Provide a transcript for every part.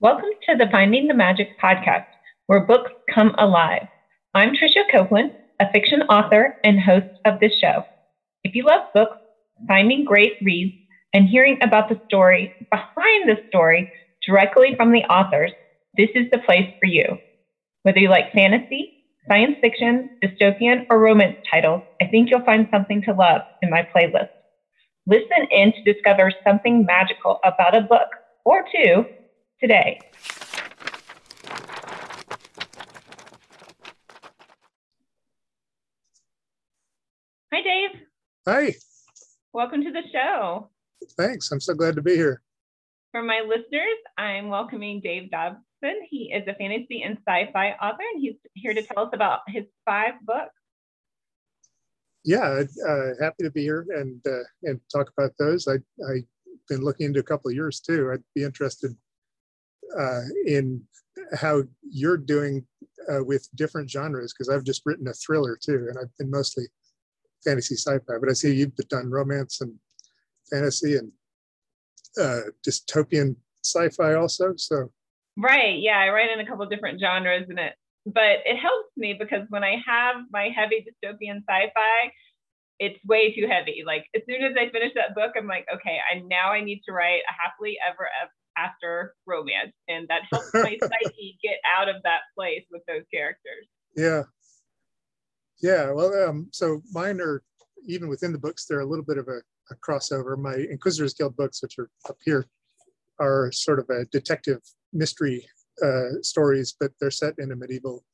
Welcome to the Finding the Magic podcast, where books come alive. I'm Tricia Copeland, a fiction author and host of this show. If you love books, finding great reads, and hearing about the story behind the story directly from the authors, this is the place for you. Whether you like fantasy, science fiction, dystopian, or romance titles, I think you'll find something to love in my playlist. Listen in to discover something magical about a book or two today. Hi, Dave. Hi. Welcome to the show. Thanks. I'm so glad to be here. For my listeners, I'm welcoming Dave Dobson. He is a fantasy and sci fi author, and he's here to tell us about his five books. Yeah, uh, happy to be here and uh, and talk about those. I I've been looking into a couple of years too. I'd be interested uh, in how you're doing uh, with different genres because I've just written a thriller too, and I've been mostly fantasy sci-fi. But I see you've done romance and fantasy and uh, dystopian sci-fi also. So right, yeah, I write in a couple different genres, and it but it helps me because when I have my heavy dystopian sci-fi, it's way too heavy. Like as soon as I finish that book, I'm like, okay, I now I need to write a happily ever after romance, and that helps my psyche get out of that place with those characters. Yeah, yeah. Well, um, so mine are even within the books. They're a little bit of a, a crossover. My Inquisitors Guild books, which are up here, are sort of a detective mystery uh, stories, but they're set in a medieval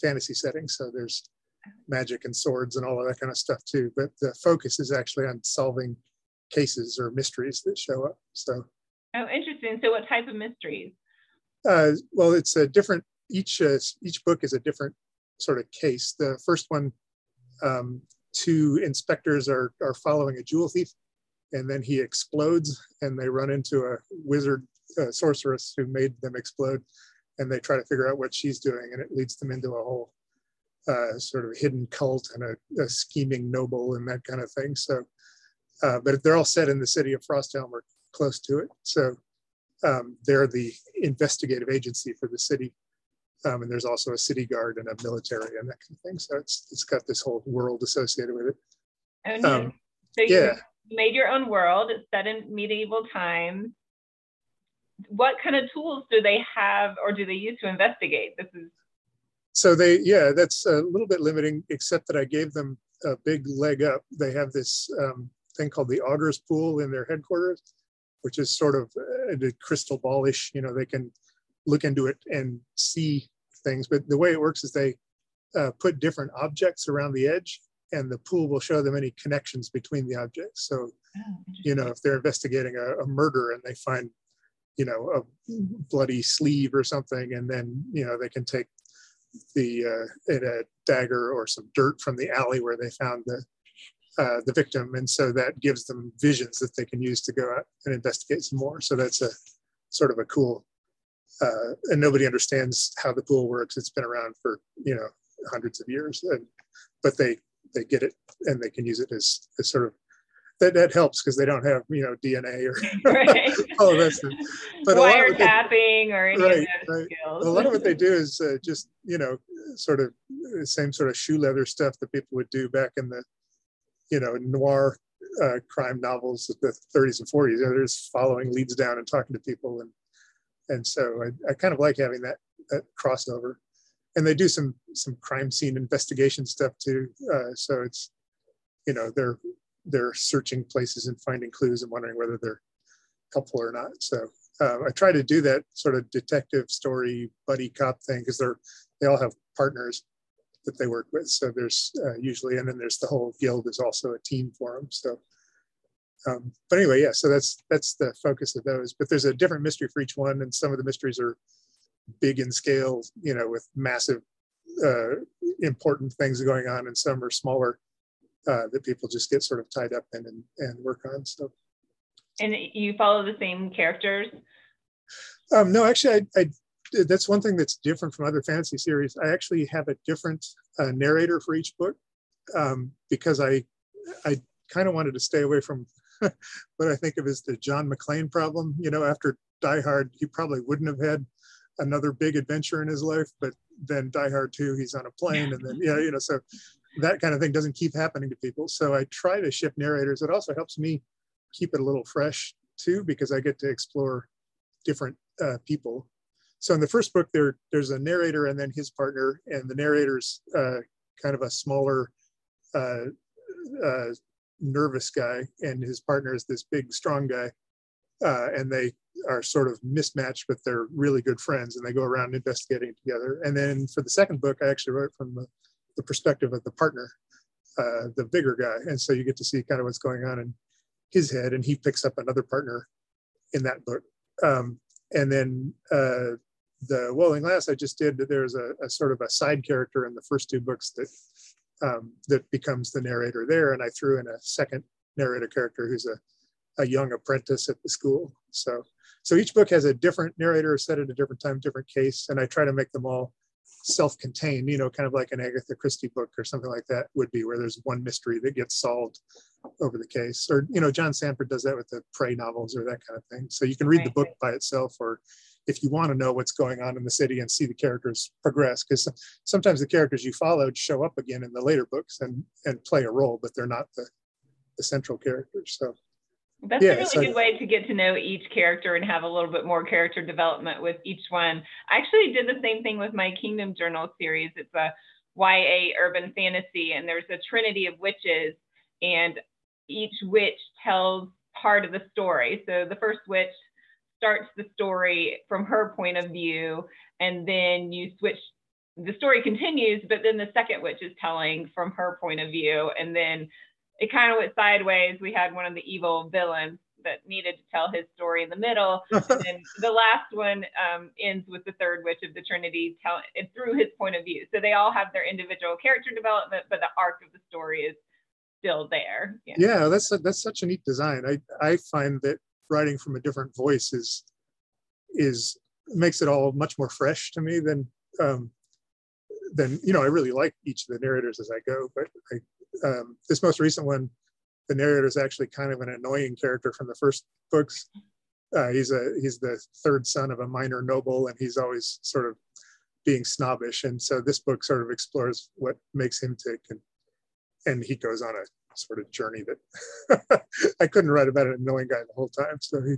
fantasy setting. So there's magic and swords and all of that kind of stuff too. But the focus is actually on solving cases or mysteries that show up. So. Oh, interesting. So what type of mysteries? Uh, well, it's a different. Each uh, each book is a different sort of case. The first one, um, two inspectors are are following a jewel thief, and then he explodes, and they run into a wizard uh, sorceress who made them explode, and they try to figure out what she's doing, and it leads them into a whole uh, sort of hidden cult and a, a, scheming noble and that kind of thing. So, uh, but they're all set in the city of Frosthelm or close to it. So um, they're the investigative agency for the city. Um, and there's also a city guard and a military and that kind of thing. So it's it's got this whole world associated with it. Oh. Um, so you yeah. made your own world. It's set in medieval times what kind of tools do they have or do they use to investigate? This is so they yeah that's a little bit limiting except that i gave them a big leg up they have this um, thing called the augur's pool in their headquarters which is sort of a uh, crystal ballish you know they can look into it and see things. But the way it works is they uh, put different objects around the edge and the pool will show them any connections between the objects. So oh, you know if they're investigating a, a murder and they find you know a bloody sleeve or something and then you know they can take the uh, a dagger or some dirt from the alley where they found the uh, the victim and so that gives them visions that they can use to go out and investigate some more so that's a sort of a cool uh, and nobody understands how the pool works it's been around for you know hundreds of years and, but they they get it and they can use it as, as sort of that, that helps because they don't have you know DNA or right. all of that stuff. But wiretapping or any right, right. Skills. A lot of what they do is uh, just you know sort of the same sort of shoe leather stuff that people would do back in the you know noir uh, crime novels of the 30s and 40s. You know, following leads down and talking to people and and so I, I kind of like having that that crossover. And they do some some crime scene investigation stuff too. Uh, so it's you know they're they're searching places and finding clues and wondering whether they're helpful or not. So uh, I try to do that sort of detective story buddy cop thing because they're they all have partners that they work with. So there's uh, usually, and then there's the whole guild is also a team for them. So, um, but anyway, yeah. So that's that's the focus of those. But there's a different mystery for each one, and some of the mysteries are big in scale, you know, with massive, uh, important things going on, and some are smaller uh, that people just get sort of tied up in and, and work on. So, and you follow the same characters? Um, no, actually, I, I, that's one thing that's different from other fantasy series. I actually have a different uh, narrator for each book um, because I I kind of wanted to stay away from what I think of as the John McClane problem. You know, after Die Hard, he probably wouldn't have had another big adventure in his life, but then Die Hard 2, he's on a plane, and then yeah, you know, so that kind of thing doesn't keep happening to people. So I try to ship narrators. It also helps me keep it a little fresh too, because I get to explore different uh, people. So in the first book, there there's a narrator and then his partner, and the narrator's uh, kind of a smaller, uh, uh nervous guy, and his partner is this big, strong guy, uh, and they are sort of mismatched, but they're really good friends, and they go around investigating together. And then for the second book, I actually wrote from the, the perspective of the partner, uh, the bigger guy, and so you get to see kind of what's going on in his head, and he picks up another partner in that book. Um, and then uh, the Wailing Lass I just did, there's a, a, sort of a side character in the first two books that um, that becomes the narrator there, and I threw in a second narrator character who's a, a young apprentice at the school. So so each book has a different narrator set at a different time, different case, and I try to make them all self-contained, you know, kind of like an Agatha Christie book or something like that would be, where there's one mystery that gets solved over the case. Or, you know, John Sandford does that with the Prey novels or that kind of thing. So you can read right. the book by itself, or if you want to know what's going on in the city and see the characters progress, because sometimes the characters you followed show up again in the later books and and play a role, but they're not the the central characters. So that's yeah, a really so, good way to get to know each character and have a little bit more character development with each one. I actually did the same thing with my Kingdom Journal series. It's a YA urban fantasy, and there's a trinity of witches, and each witch tells part of the story. So the first witch starts the story from her point of view, and then you switch. The story continues, but then the second witch is telling from her point of view, and then it kind of went sideways. We had one of the evil villains that needed to tell his story in the middle. and the last one um, ends with the third witch of the Trinity telling it through his point of view. So they all have their individual character development, but the arc of the story is still there. Yeah, yeah that's a, that's such a neat design. I I find that writing from a different voice is is makes it all much more fresh to me than um, than you know. I really like each of the narrators as I go, but I um, this most recent one, the narrator is actually kind of an annoying character from the first books. Uh, he's a he's the third son of a minor noble, and he's always sort of being snobbish. And so this book sort of explores what makes him tick, and and he goes on a sort of journey that I couldn't write about an annoying guy the whole time. So he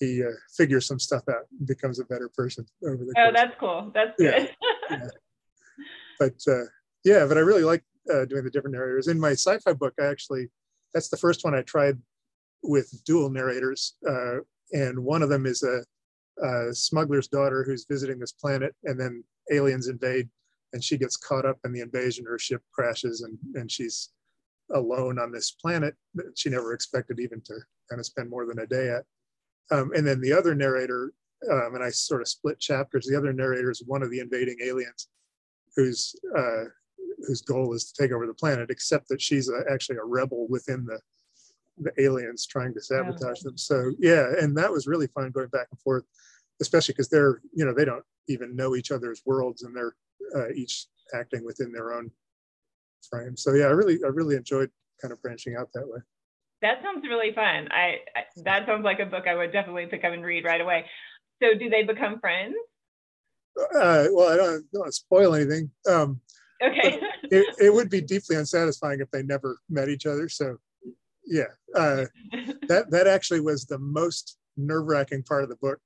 he uh, figures some stuff out and becomes a better person over the. Oh, course. that's cool. That's good. Yeah. yeah. But uh, yeah, but I really like uh, doing the different narrators. In my sci-fi book, I actually that's the first one I tried with dual narrators, uh, and one of them is a, a, smuggler's daughter who's visiting this planet, and then aliens invade, and she gets caught up in the invasion. Her ship crashes, and and she's alone on this planet that she never expected even to kind of spend more than a day at. Um, and then the other narrator, um, and I sort of split chapters. The other narrator is one of the invading aliens, who's uh, whose goal is to take over the planet, except that she's a, actually a rebel within the the aliens trying to sabotage them. So yeah, and that was really fun going back and forth, especially because they're you know they don't even know each other's worlds and they're uh, each acting within their own frame. So yeah, I really I really enjoyed kind of branching out that way. That sounds really fun. I, I that sounds like a book I would definitely pick up and read right away. So do they become friends? Uh, well, I don't, don't want to spoil anything. Um, Okay. it, it would be deeply unsatisfying if they never met each other. So, yeah, uh, that that actually was the most nerve wracking part of the book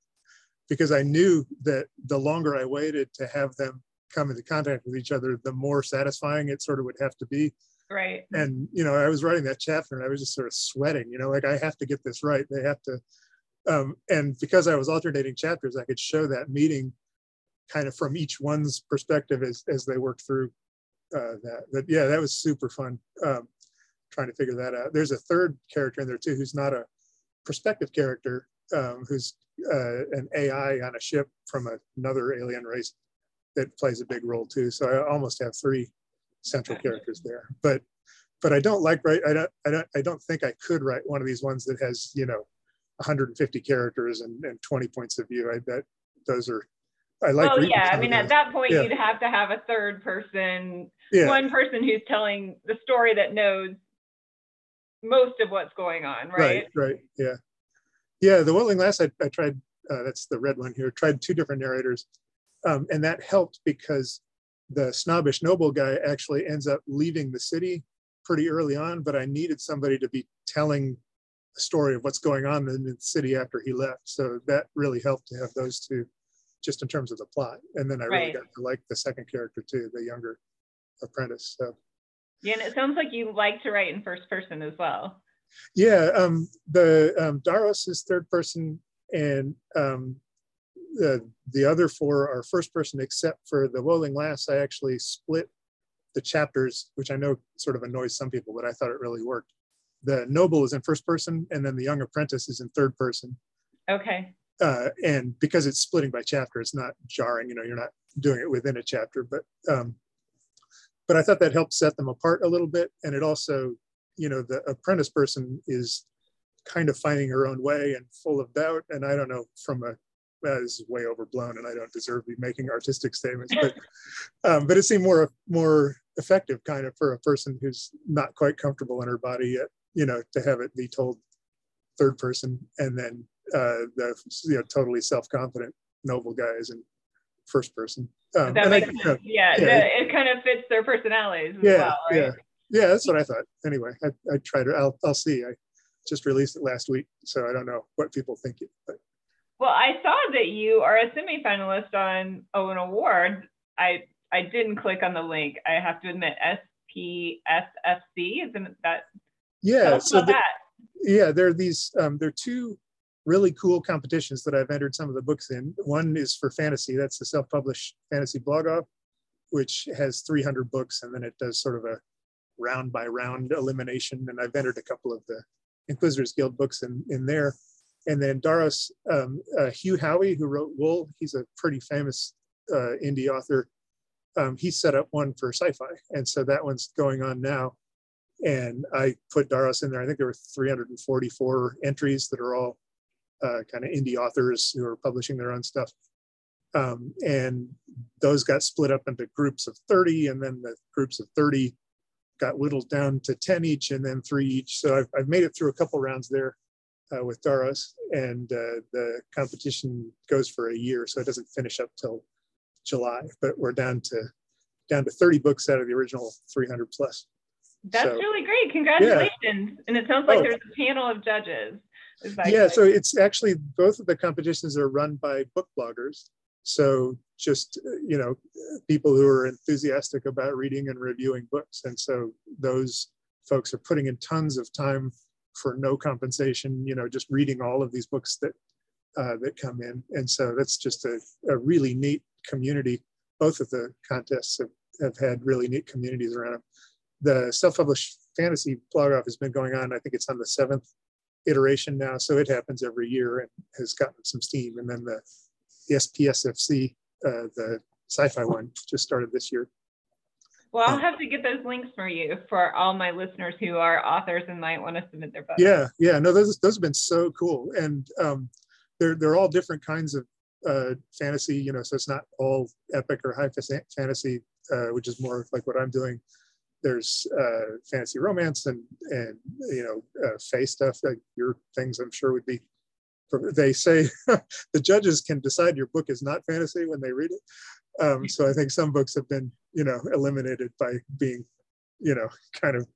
because I knew that the longer I waited to have them come into contact with each other, the more satisfying it sort of would have to be. Right. And you know, I was writing that chapter and I was just sort of sweating. You know, like I have to get this right. They have to. Um, and because I was alternating chapters, I could show that meeting kind of from each one's perspective as as they worked through uh, that. But yeah, that was super fun um, trying to figure that out. There's a third character in there too who's not a perspective character, um, who's uh, an AI on a ship from another alien race that plays a big role too. So I almost have three central characters there. But but I don't like write. I don't. I don't. I don't think I could write one of these ones that has you know 150 characters and, and 20 points of view. I bet those are I like. Oh yeah, I mean at that point yeah. you'd have to have a third person, yeah. one person who's telling the story that knows most of what's going on, right? Right, right, yeah, Yeah, the Willing Lass, I, I tried, uh, that's the red one here, tried two different narrators. Um, and that helped because the snobbish noble guy actually ends up leaving the city pretty early on, but I needed somebody to be telling a story of what's going on in the city after he left. So that really helped to have those two just in terms of the plot. And then I really Right. got to like the second character too, the younger apprentice. So Yeah, and it sounds like you like to write in first person as well. yeah, um, the um, Daros is third person and um, the, the other four are first person except for the Wailing Lass. I actually split the chapters, which I know sort of annoys some people, but I thought it really worked. The noble is in first person and then the young apprentice is in third person. Okay. uh, and because it's splitting by chapter, it's not jarring. You know, you're not doing it within a chapter, but um, but I thought that helped set them apart a little bit, and it also, you know, the apprentice person is kind of finding her own way and full of doubt. And I don't know from a that is way overblown, and I don't deserve to be making artistic statements, but um, but it seemed more more effective, kind of, for a person who's not quite comfortable in her body yet. You know, to have it be told third person, and then uh, the you know totally self-confident noble guys in first person. Um, that and I- makes you know. Yeah, yeah. the- it kind of fits their personalities as yeah, well, right? yeah, yeah. That's what I thought. Anyway, I, I tried to. I'll, I'll see. I just released it last week, so I don't know what people think. It, but Well, I saw that you are a semi-finalist on oh, an award. I I didn't click on the link. I have to admit, SPSFC isn't that? yeah, so the, that. yeah, there are these. Um, there are two really cool competitions that I've entered some of the books in. One is for fantasy. That's the self-published fantasy blog off, which has 300 books, and then it does sort of a round by round elimination. And I've entered a couple of the Inquisitors Guild books in in there. And then Daros um, uh, Hugh Howey, who wrote Wool, he's a pretty famous uh, indie author. Um, he set up one for sci-fi, and so that one's going on now. And I put Daros in there. I think there were 344 entries that are all uh, kind of indie authors who are publishing their own stuff. Um, and those got split up into groups of 30, and then the groups of 30 got whittled down to 10 each, and then three each. So I've, I've made it through a couple rounds there uh, with Daros, and uh, the competition goes for a year, so it doesn't finish up till July. But we're down to down to 30 books out of the original 300 plus. That's So- really great. Congratulations! And it sounds like Oh. there's a panel of judges. Yeah so it's actually both of the competitions are run by book bloggers so just uh, you know people who are enthusiastic about reading and reviewing books and so those folks are putting in tons of time for no compensation you know just reading all of these books that uh, that come in and so that's just a, a really neat community both of the contests have, have had really neat communities around them the self-published fantasy blog off has been going on i think it's on the seventh iteration now, so it happens every year and has gotten some steam. And then the, the SPSFC, uh, the sci-fi one, just started this year. Well, I'll have to get those links for you for all my listeners who are authors and might want to submit their books. Yeah, yeah, no, those those have been so cool, and um, they're they're all different kinds of uh, fantasy. You know, so it's not all epic or high fantasy, uh, which is more like what I'm doing. There's uh, fantasy romance and and you know uh, fae stuff. Like your things, I'm sure would be. They say the judges can decide your book is not fantasy when they read it. Um, so I think some books have been you know eliminated by being you know kind of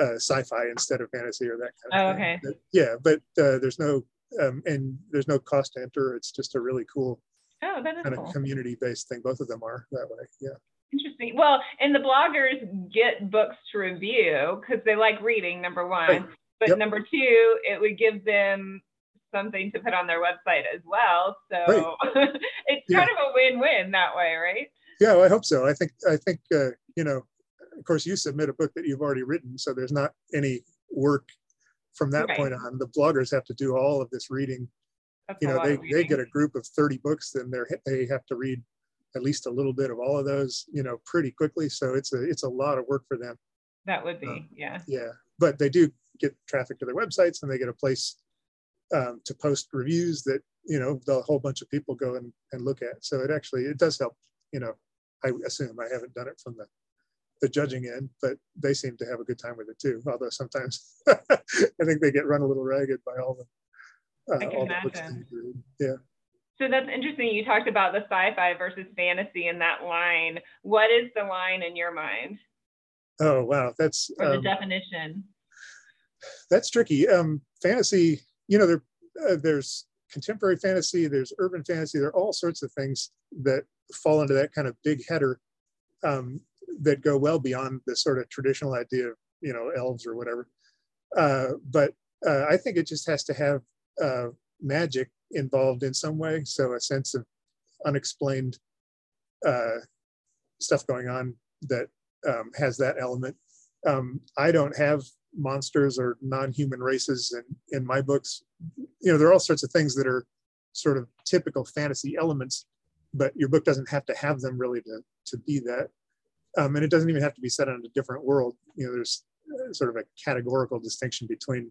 uh, sci-fi instead of fantasy or that kind of Oh, thing. okay. But, yeah, but uh, there's no um, and there's no cost to enter. It's just a really cool Oh, that is kind cool. of community-based thing. Both of them are that way. Yeah. Interesting. Well, and the bloggers get books to review because they like reading, number one. Right. But Yep. number two, it would give them something to put on their website as well. So it's Yeah. kind of a win-win that way, right? Yeah, well, I hope so. I think I think uh, you know, of course, you submit a book that you've already written, so there's not any work from that Right. point on. The bloggers have to do all of this reading. That's You know, they they get a group of 30 books, then they're they have to read at least a little bit of all of those, you know, pretty quickly. So it's a it's a lot of work for them. That would be, uh, yeah. yeah but they do get traffic to their websites and they get a place um, to post reviews that you know the whole bunch of people go and, and look at so it actually it does help you know i assume i haven't done it from the the judging end but they seem to have a good time with it too although sometimes i think they get run a little ragged by all the uh, all imagine. the books read. Yeah. So that's interesting. You talked about the sci-fi versus fantasy in that line. What is the line in your mind? Oh wow, that's or the um, definition. That's tricky. Um, fantasy, you know, there uh, there's contemporary fantasy, there's urban fantasy, there are all sorts of things that fall into that kind of big header um, that go well beyond the sort of traditional idea of you know elves or whatever. Uh, but uh, I think it just has to have uh, magic involved in some way, so a sense of unexplained uh, stuff going on that um, has that element. Um, I don't have monsters or non-human races in, in my books. You know, there are all sorts of things that are sort of typical fantasy elements, but your book doesn't have to have them really to, to be that. Um, and it doesn't even have to be set on a different world. You know, there's uh, sort of a categorical distinction between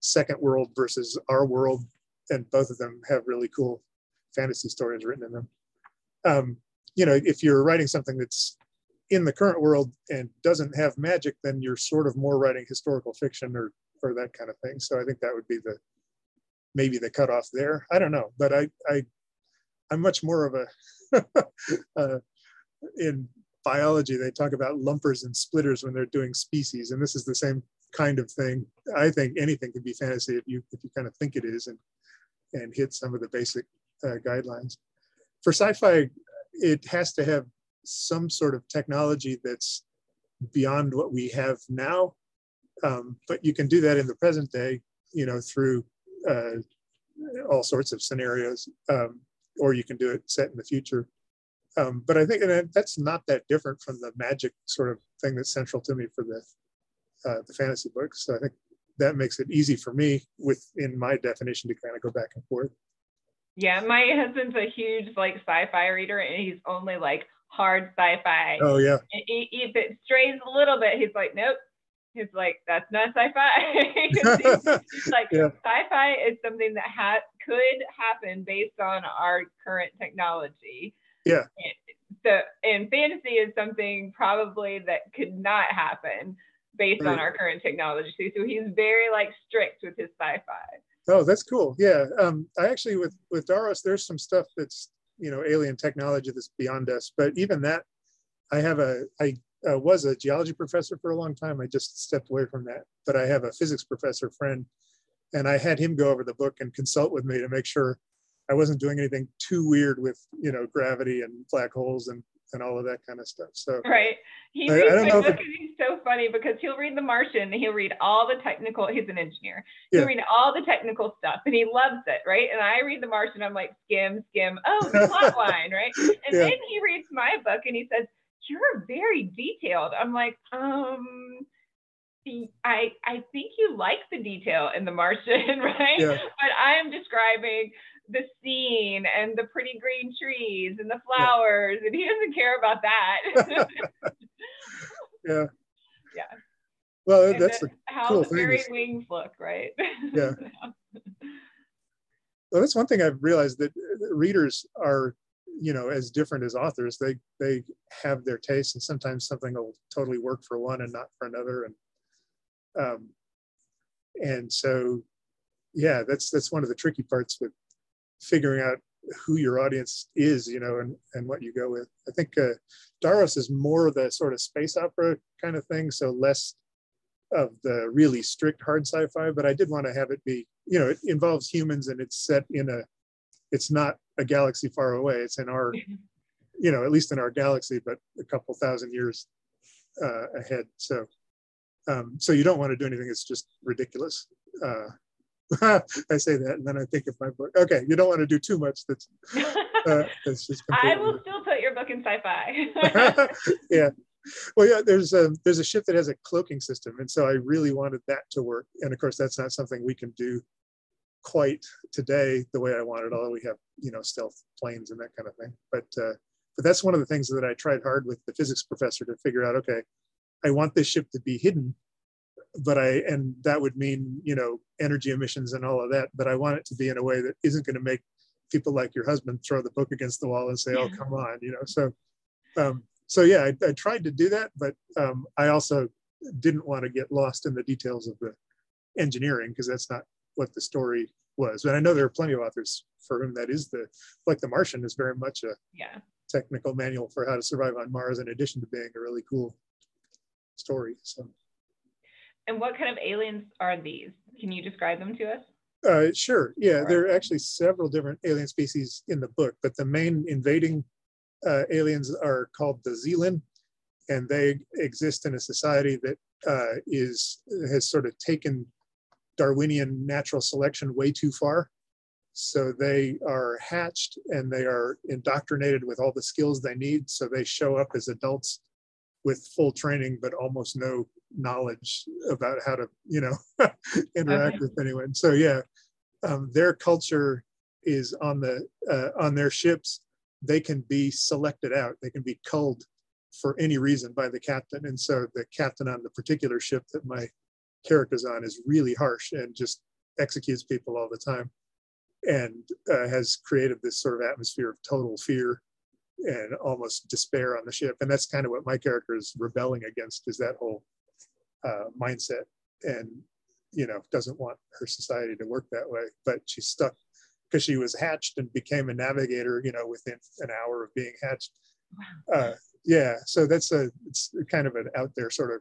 second world versus our world, and both of them have really cool fantasy stories written in them. Um, you know, if you're writing something that's in the current world and doesn't have magic, then you're sort of more writing historical fiction or or that kind of thing. So I think that would be the maybe the cutoff there. I don't know, but I I I'm much more of a uh, in biology they talk about lumpers and splitters when they're doing species, and this is the same kind of thing. I think anything can be fantasy if you if you kind of think it is and and hit some of the basic uh, guidelines. For sci-fi, it has to have some sort of technology that's beyond what we have now. Um, but you can do that in the present day, you know, through uh, all sorts of scenarios, um, or you can do it set in the future. Um, but I think that's not that different from the magic sort of thing that's central to me for the uh, the fantasy books. So I think that makes it easy for me within my definition to kind of go back and forth. Yeah, my husband's a huge like sci-fi reader, and he's only like hard sci-fi. Oh yeah. If it strays a little bit, he's like, nope. He's like, that's not sci-fi. he's like, yeah. sci-fi is something that ha- could happen based on our current technology. Yeah. So, and fantasy is something probably that could not happen based right. on our current technology. So he's very like strict with his sci-fi. Oh, that's cool. Yeah. Um, I actually with with Daros, there's some stuff that's you know alien technology that's beyond us. But even that i have a i uh, was a geology professor for a long time. I just stepped away from that. But i have a physics professor friend and i had him go over the book and consult with me to make sure i wasn't doing anything too weird with you know gravity and black holes and and all of that kind of stuff. So right, he I, reads I my book it, and he's so funny because he'll read The Martian. He'll read all the technical. He's an engineer. He'll yeah. read all the technical stuff, and he loves it, right? And I read The Martian. I'm like skim, skim. Oh, the plot line, right? And yeah. then he reads my book and he says, "You're very detailed." I'm like, um. I I think you like the detail in The Martian, right? Yeah. But I am describing the scene and the pretty green trees and the flowers, yeah. and he doesn't care about that. yeah. Yeah. Well, and that's the, how cool the fairy is, wings look, right? Yeah. well, that's one thing I've realized that readers are, you know, as different as authors. They they have their tastes, and sometimes something will totally work for one and not for another, and um, and so yeah, that's that's one of the tricky parts with figuring out who your audience is, you know, and, and what you go with. I think uh, Daros is more the sort of space opera kind of thing, so less of the really strict hard sci-fi. But I did want to have it be, you know, it involves humans and it's set in a, it's not a galaxy far away. It's in our, you know, at least in our galaxy, but a couple thousand years uh, ahead. So, um, so you don't want to do anything that's just ridiculous. Uh, I say that, and then I think of my book. Okay, you don't want to do too much. That's uh, that's just. I will still put your book in sci-fi. yeah, well, yeah. There's a there's a ship that has a cloaking system, and so I really wanted that to work. And of course, that's not something we can do quite today the way I wanted. Although we have you know stealth planes and that kind of thing, but uh, but that's one of the things that I tried hard with the physics professor to figure out. Okay, I want this ship to be hidden but I and that would mean you know energy emissions and all of that. But I want it to be in a way that isn't going to make people like your husband throw the book against the wall and say, "Oh, come on," you know. So, um, so yeah, I, I, tried to do that, but um, I also didn't want to get lost in the details of the engineering because that's not what the story was. But I know there are plenty of authors for whom that is the like The Martian is very much a Yeah. technical manual for how to survive on Mars, in addition to being a really cool story. So And what kind of aliens are these? Can you describe them to us? Uh, sure. Yeah, Right. there are actually several different alien species in the book, but the main invading uh, aliens are called the Zealand, and they exist in a society that uh, is has sort of taken Darwinian natural selection way too far. So they are hatched and they are indoctrinated with all the skills they need. So they show up as adults with full training, but almost no knowledge about how to, you know, interact Okay. with anyone. So yeah, um, their culture is on the uh, on their ships. They can be selected out. They can be culled for any reason by the captain. And so the captain on the particular ship that my character's on is really harsh and just executes people all the time, and uh, has created this sort of atmosphere of total fear and almost despair on the ship. And that's kind of what my character is rebelling against is that whole uh, mindset and, you know, doesn't want her society to work that way, but she's stuck because she was hatched and became a navigator, you know, within an hour of being hatched. Uh, yeah. So that's a, it's kind of an out there sort of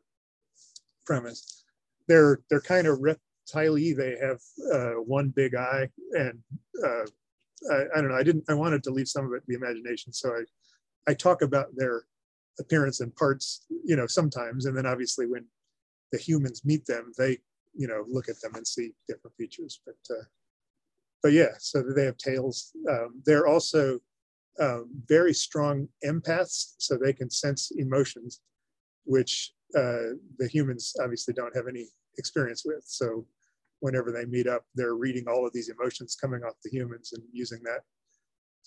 premise. They're, they're kind of reptile They have uh, one big eye and uh, I, I don't know. I didn't. I wanted to leave some of it to the imagination, so I I talk about their appearance and parts, you know, sometimes, and then obviously when the humans meet them, they you know look at them and see different features. But uh, but yeah, so they have tails. Um, they're also um, very strong empaths, so they can sense emotions, which uh, the humans obviously don't have any experience with. So whenever they meet up, they're reading all of these emotions coming off the humans and using that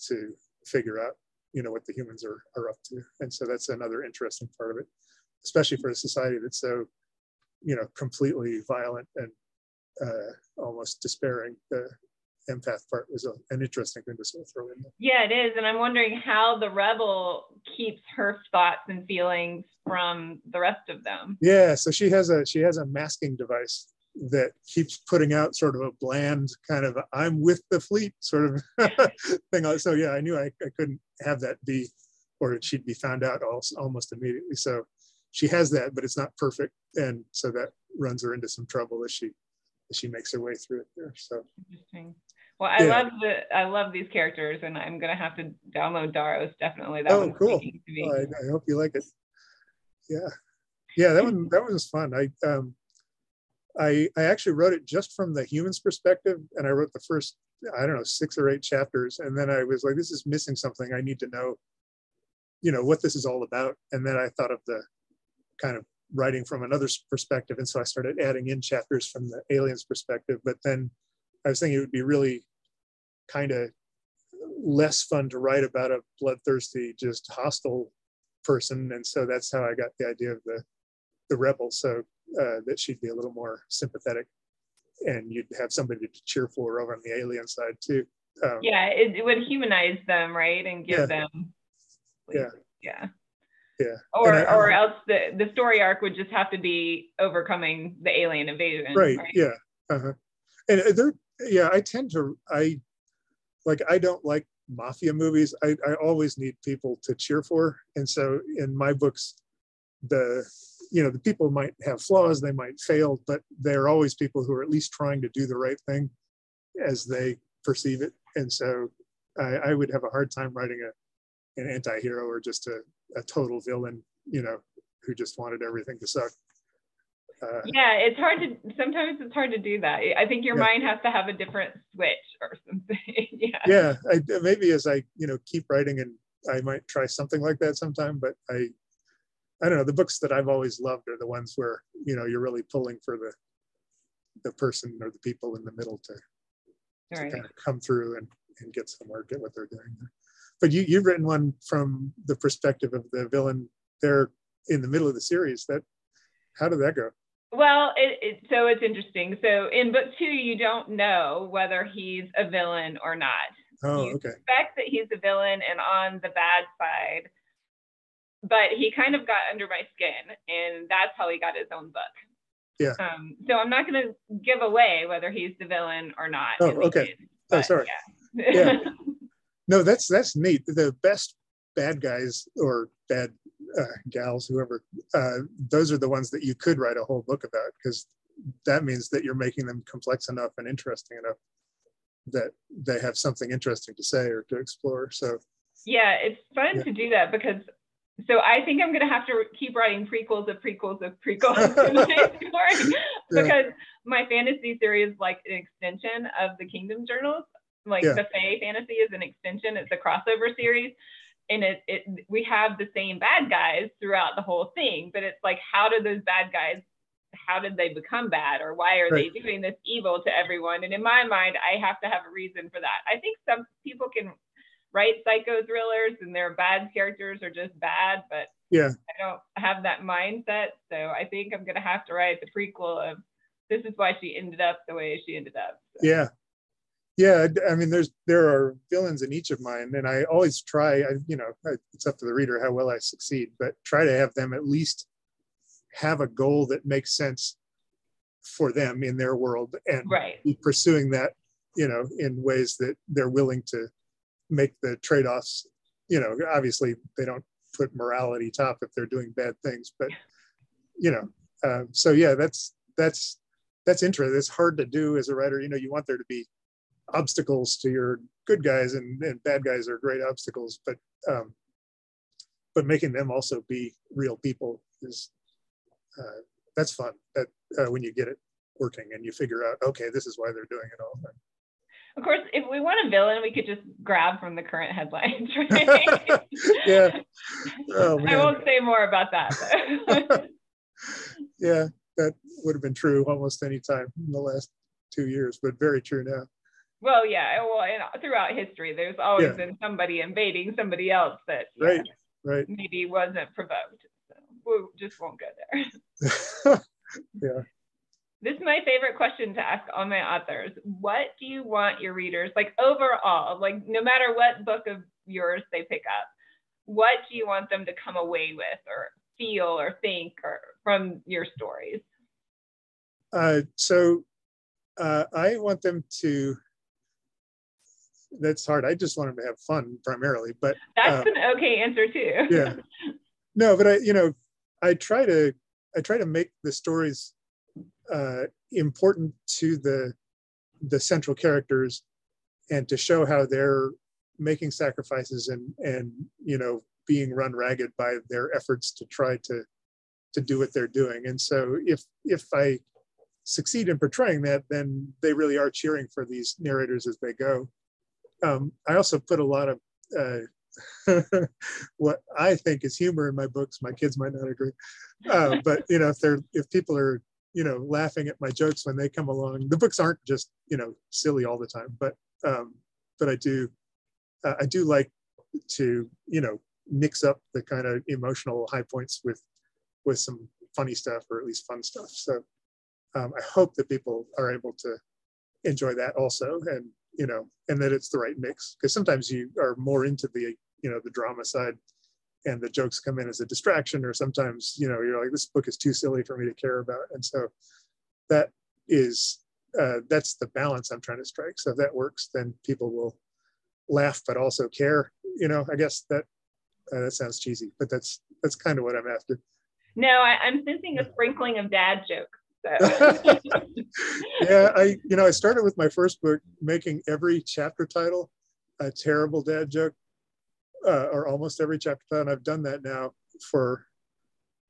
to figure out, you know, what the humans are, are up to. And so that's another interesting part of it, especially for a society that's so, you know, completely violent and uh, almost despairing. The empath part was a, an interesting thing to sort of throw in there. Yeah, it is. And I'm wondering how the rebel keeps her thoughts and feelings from the rest of them. Yeah, so she has a she has a masking device that keeps putting out sort of a bland kind of I'm with the fleet sort of thing. So yeah, I knew I, I couldn't have that be, or she'd be found out also, almost immediately. So she has that, but it's not perfect, and so that runs her into some trouble as she as she makes her way through it there. So Interesting. Well, I Yeah. love the I love these characters, and I'm gonna have to download Daros definitely. That Oh, cool. speaking to me. I, I hope you like it. Yeah, yeah, that one that one was fun. I um, I I actually wrote it just from the human's perspective, and I wrote the first I don't know six or eight chapters, and then I was like, this is missing something. I need to know, you know, what this is all about. And then I thought of the kind of writing from another perspective, and so I started adding in chapters from the alien's perspective. But then I was thinking it would be really kind of less fun to write about a bloodthirsty, just hostile person, and so that's how I got the idea of the the rebel. So uh, that she'd be a little more sympathetic, and you'd have somebody to cheer for over on the alien side too. Um, yeah, it, it would humanize them, right, and give Yeah. them. Yeah. Yeah. Yeah. Or I- or else the the story arc would just have to be overcoming the alien invasion. right yeah uh-huh. and uh, there yeah i tend to i like i don't like mafia movies I, I always need people to cheer for and so in my books the you know the people might have flaws they might fail but they're always people who are at least trying to do the right thing as they perceive it and so i, I would have a hard time writing a an anti-hero or just a, a total villain you know who just wanted everything to suck uh, Yeah, it's hard to sometimes it's hard to do that. I think your Yeah. mind has to have a different switch or something. yeah. yeah I, maybe as i you know keep writing and i might try something like that sometime but i i don't know the books that i've always loved are the ones where you know you're really pulling for the the person or the people in the middle to, to Right. kind of come through and, and get somewhere get what they're doing but you you've written one from the perspective of the villain there in the middle of the series that how did that go Well, it, it, so it's interesting. So in book two, you don't know whether he's a villain or not. oh You okay suspect that he's a villain and on the bad side, but he kind of got under my skin, and that's how he got his own book. Yeah. Um, so I'm not going to give away whether he's the villain or not. Oh, okay. Oh, sorry. Yeah. yeah. No, that's that's neat. The best bad guys or bad uh, gals, whoever, uh, those are the ones that you could write a whole book about because that means that you're making them complex enough and interesting enough that they have something interesting to say or to explore. So yeah, it's fun yeah. to do that because so I think I'm gonna have to keep writing prequels of prequels of prequels to because yeah. my fantasy series is like an extension of the Kingdom Journals. Like yeah. the Fae fantasy is an extension. It's a crossover series, and it, it we have the same bad guys throughout the whole thing. But it's like, how did those bad guys? How did they become bad, or why are right. they doing this evil to everyone? And in my mind, I have to have a reason for that. I think some people can write psycho thrillers and their bad characters are just bad, but yeah, I don't have that mindset. So I think I'm gonna have to write the prequel of this is why she ended up the way she ended up. So. Yeah. Yeah, I mean, there's there are villains in each of mine, and I always try. I, you know, it's up to the reader how well I succeed, but try to have them at least have a goal that makes sense for them in their world, and right. be pursuing that, you know, in ways that they're willing to make the trade-offs you know obviously they don't put morality top if they're doing bad things but you know uh, so yeah that's that's that's interesting it's hard to do as a writer you know you want there to be obstacles to your good guys and, and bad guys are great obstacles but um but making them also be real people is uh, that's fun that uh, when you get it working and you figure out okay this is why they're doing it all of course, if we want a villain, we could just grab from the current headlines, right? yeah. Oh, I won't say more about that. yeah, that would have been true almost any time in the last two years, but very true now. Well, yeah. Well, and throughout history, there's always yeah. been somebody invading somebody else that right, right, maybe wasn't provoked. So we just won't go there. yeah. This is my favorite question to ask all my authors. What do you want your readers, like overall, like no matter what book of yours they pick up, what do you want them to come away with or feel or think or from your stories? Uh, so uh, I want them to. That's hard. I just want them to have fun primarily, but that's um, an okay answer too. yeah. No, but I, you know, I try to, I try to make the stories uh, important to the the central characters and to show how they're making sacrifices and and you know being run ragged by their efforts to try to to do what they're doing and so if if i succeed in portraying that then they really are cheering for these narrators as they go um, i also put a lot of uh, what i think is humor in my books my kids might not agree uh, but you know if they're if people are you know, laughing at my jokes when they come along. The books aren't just, you know, silly all the time, but um, but I do uh, I do like to, you know, mix up the kind of emotional high points with with some funny stuff or at least fun stuff. So um, I hope that people are able to enjoy that also, and you know, and that it's the right mix because sometimes you are more into the you know the drama side and the jokes come in as a distraction or sometimes you know you're like this book is too silly for me to care about. And so that is uh, that's the balance i'm trying to strike. So if that works then people will laugh but also care you know i guess that uh, that sounds cheesy but that's that's kind of what i'm after. No I, i'm sensing a sprinkling of dad jokes so. yeah i you know i started with my first book making every chapter title a terrible dad joke uh, or almost every chapter title. and I've done that now for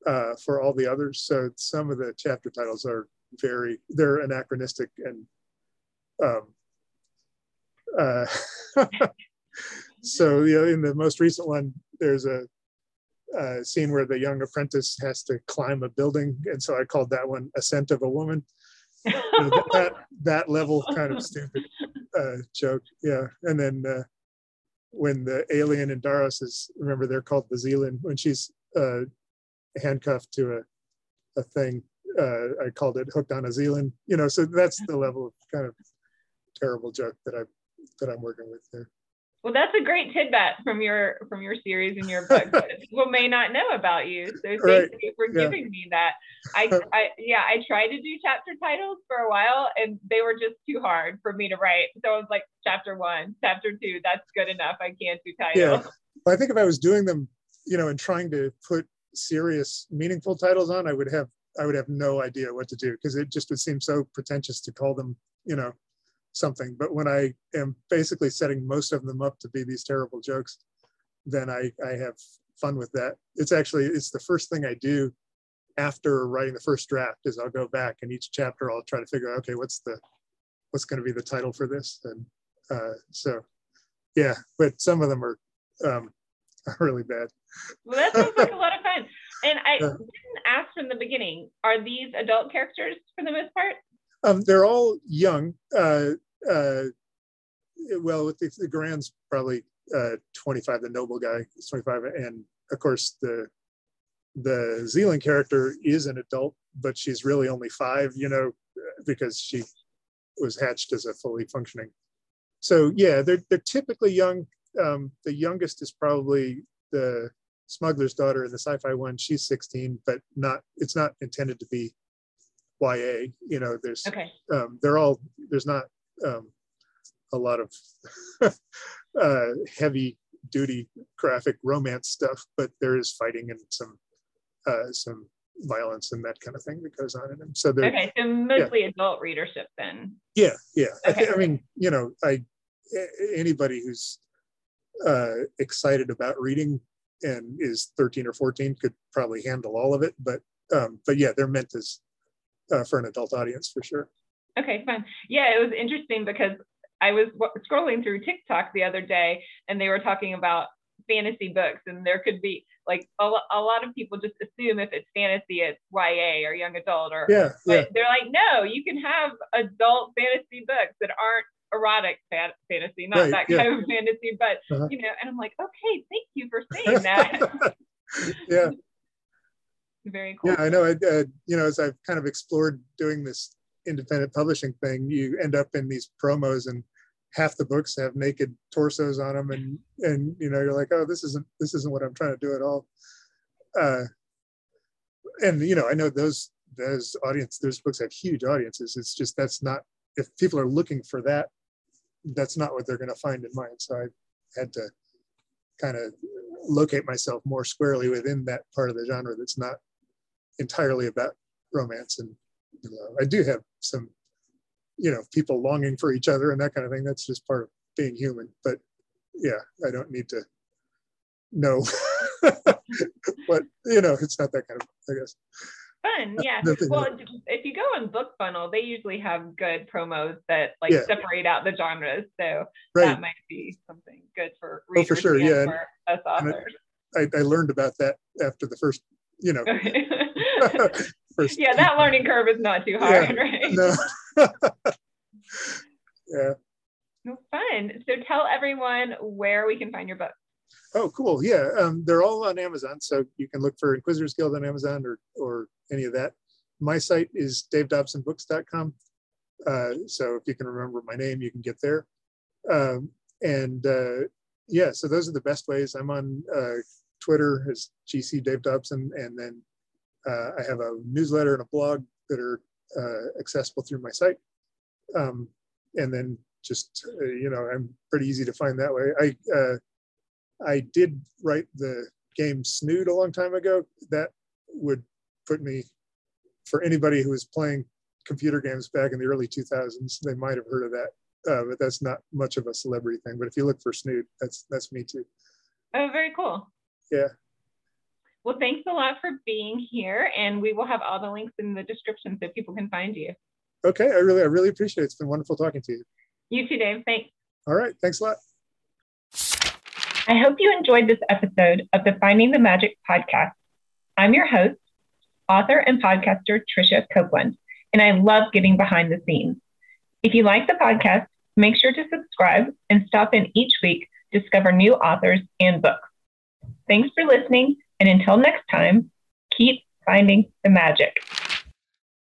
uh, for all the others. So some of the chapter titles are very they're anachronistic and um, uh, so you know in the most recent one there's a, a, scene where the young apprentice has to climb a building and so I called that one Ascent of a Woman. that that level kind of stupid uh, joke, yeah. And then uh, when the alien in Daros is, remember they're called the Zealand, when she's uh, handcuffed to a, a thing, uh, I called it hooked on a Zealand, you know, so that's the level of kind of terrible joke that I that I'm working with there. Well, that's a great tidbit from your from your series and your book that people may not know about you. So thank right. you for yeah. giving me that. I, I yeah, I tried to do chapter titles for a while and they were just too hard for me to write. So I was like, chapter one, chapter two, that's good enough. I can't do titles. Yeah. Well, I think if I was doing them, you know, and trying to put serious, meaningful titles on, I would have I would have no idea what to do because it just would seem so pretentious to call them, you know, something. But when I am basically setting most of them up to be these terrible jokes, then I, I have fun with that. It's actually, it's the first thing I do after writing the first draft is I'll go back and each chapter I'll try to figure out, okay, what's the, what's going to be the title for this? And uh, so, yeah, but some of them are um, really bad. Well, that sounds like a lot of fun. And I didn't ask from the beginning, are these adult characters for the most part? Um, they're all young. Uh, uh, well, with the, the Garand's probably uh, 25, the noble guy is 25. And of course, the the Zealand character is an adult, but she's really only five, you know, because she was hatched as a fully functioning. So yeah, they're, they're typically young. Um, the youngest is probably the smuggler's daughter in the sci-fi one. She's 16, but not, it's not intended to be YA, you know, there's, okay. um, they're all, there's not um, a lot of uh, heavy duty graphic romance stuff, but there is fighting and some uh, some violence and that kind of thing that goes on in them. So okay, so mostly yeah. adult readership then. Yeah, yeah. Okay. I, I, mean, you know, I anybody who's uh, excited about reading and is 13 or 14 could probably handle all of it, but um, but yeah, they're meant as uh, for an adult audience for sure. Okay, fine. Yeah, it was interesting because I was scrolling through TikTok the other day and they were talking about fantasy books and there could be like a, a lot of people just assume if it's fantasy it's YA or young adult or yeah, yeah. they're like no you can have adult fantasy books that aren't erotic fan- fantasy not right, that yeah. kind of fantasy but uh-huh. you know and I'm like okay thank you for saying that yeah very cool yeah I know I uh, you know as I've kind of explored doing this independent publishing thing, you end up in these promos and half the books have naked torsos on them and and you know you're like oh this isn't this isn't what i'm trying to do at all. Uh and you know i know those those audience those books have huge audiences. It's just that's not if people are looking for that that's not what they're going to find in mine. So i had to kind of locate myself more squarely within that part of the genre that's not entirely about romance and I do have some, you know, people longing for each other and that kind of thing. That's just part of being human. But yeah, I don't need to know but you know, it's not that kind of, I guess. Fun, yeah. Well, if you go on BookFunnel, they usually have good promos that like yeah. separate out the genres. So right. that might be something good for readers oh, for sure, yeah. for us authors. I, I, learned about that after the first, you know, first. Yeah, that learning curve is not too hard, yeah, right? No. yeah. Well, fun. So tell everyone where we can find your book. Oh, cool. Yeah, um, they're all on Amazon, so you can look for Inquisitors Guild on Amazon or or any of that. My site is davedobsonbooks.com. Uh, so if you can remember my name, you can get there. Um, and uh, yeah, so those are the best ways. I'm on uh, Twitter as GC Dave Dobson, and then uh, I have a newsletter and a blog that are uh, accessible through my site. Um, and then just, uh, you know, I'm pretty easy to find that way. I, uh, I did write the game Snood a long time ago. That would put me, for anybody who was playing computer games back in the early 2000s, they might have heard of that. Uh, but that's not much of a celebrity thing. But if you look for Snood, that's that's me too. Oh, very cool. Yeah. Well, thanks a lot for being here, and we will have all the links in the description so people can find you. Okay, I really, I really appreciate it. It's been wonderful talking to you. You too, Dave. Thanks. All right, thanks a lot. I hope you enjoyed this episode of the Finding the Magic podcast. I'm your host, author and podcaster Tricia Copeland, and I love getting behind the scenes. If you like the podcast, make sure to subscribe and stop in each week to discover new authors and books. Thanks for listening and until next time, keep finding the magic.